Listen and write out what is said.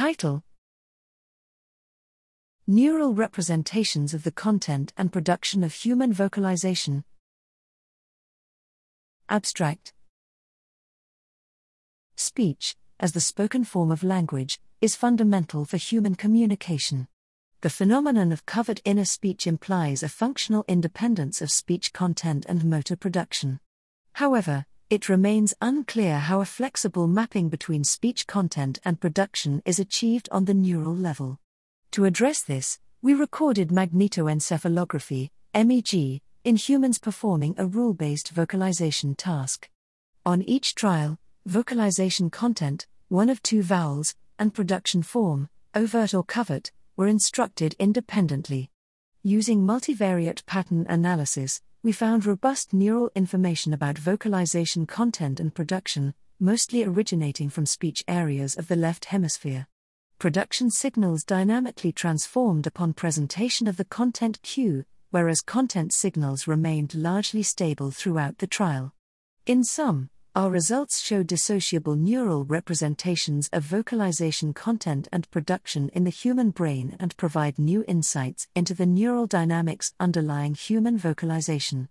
Title Neural representations of the content and production of human vocalization. Abstract Speech, as the spoken form of language, is fundamental for human communication. The phenomenon of covert inner speech implies a functional independence of speech content and motor production. However, it remains unclear how a flexible mapping between speech content and production is achieved on the neural level. To address this, we recorded magnetoencephalography, MEG, in humans performing a rule based vocalization task. On each trial, vocalization content, one of two vowels, and production form, overt or covert, were instructed independently. Using multivariate pattern analysis, we found robust neural information about vocalization content and production, mostly originating from speech areas of the left hemisphere production signals dynamically transformed upon presentation of the content cue, whereas content signals remained largely stable throughout the trial. In sum, our results show dissociable neural representations of vocalization content and production in the human brain and provide new insights into the neural dynamics underlying human vocalization.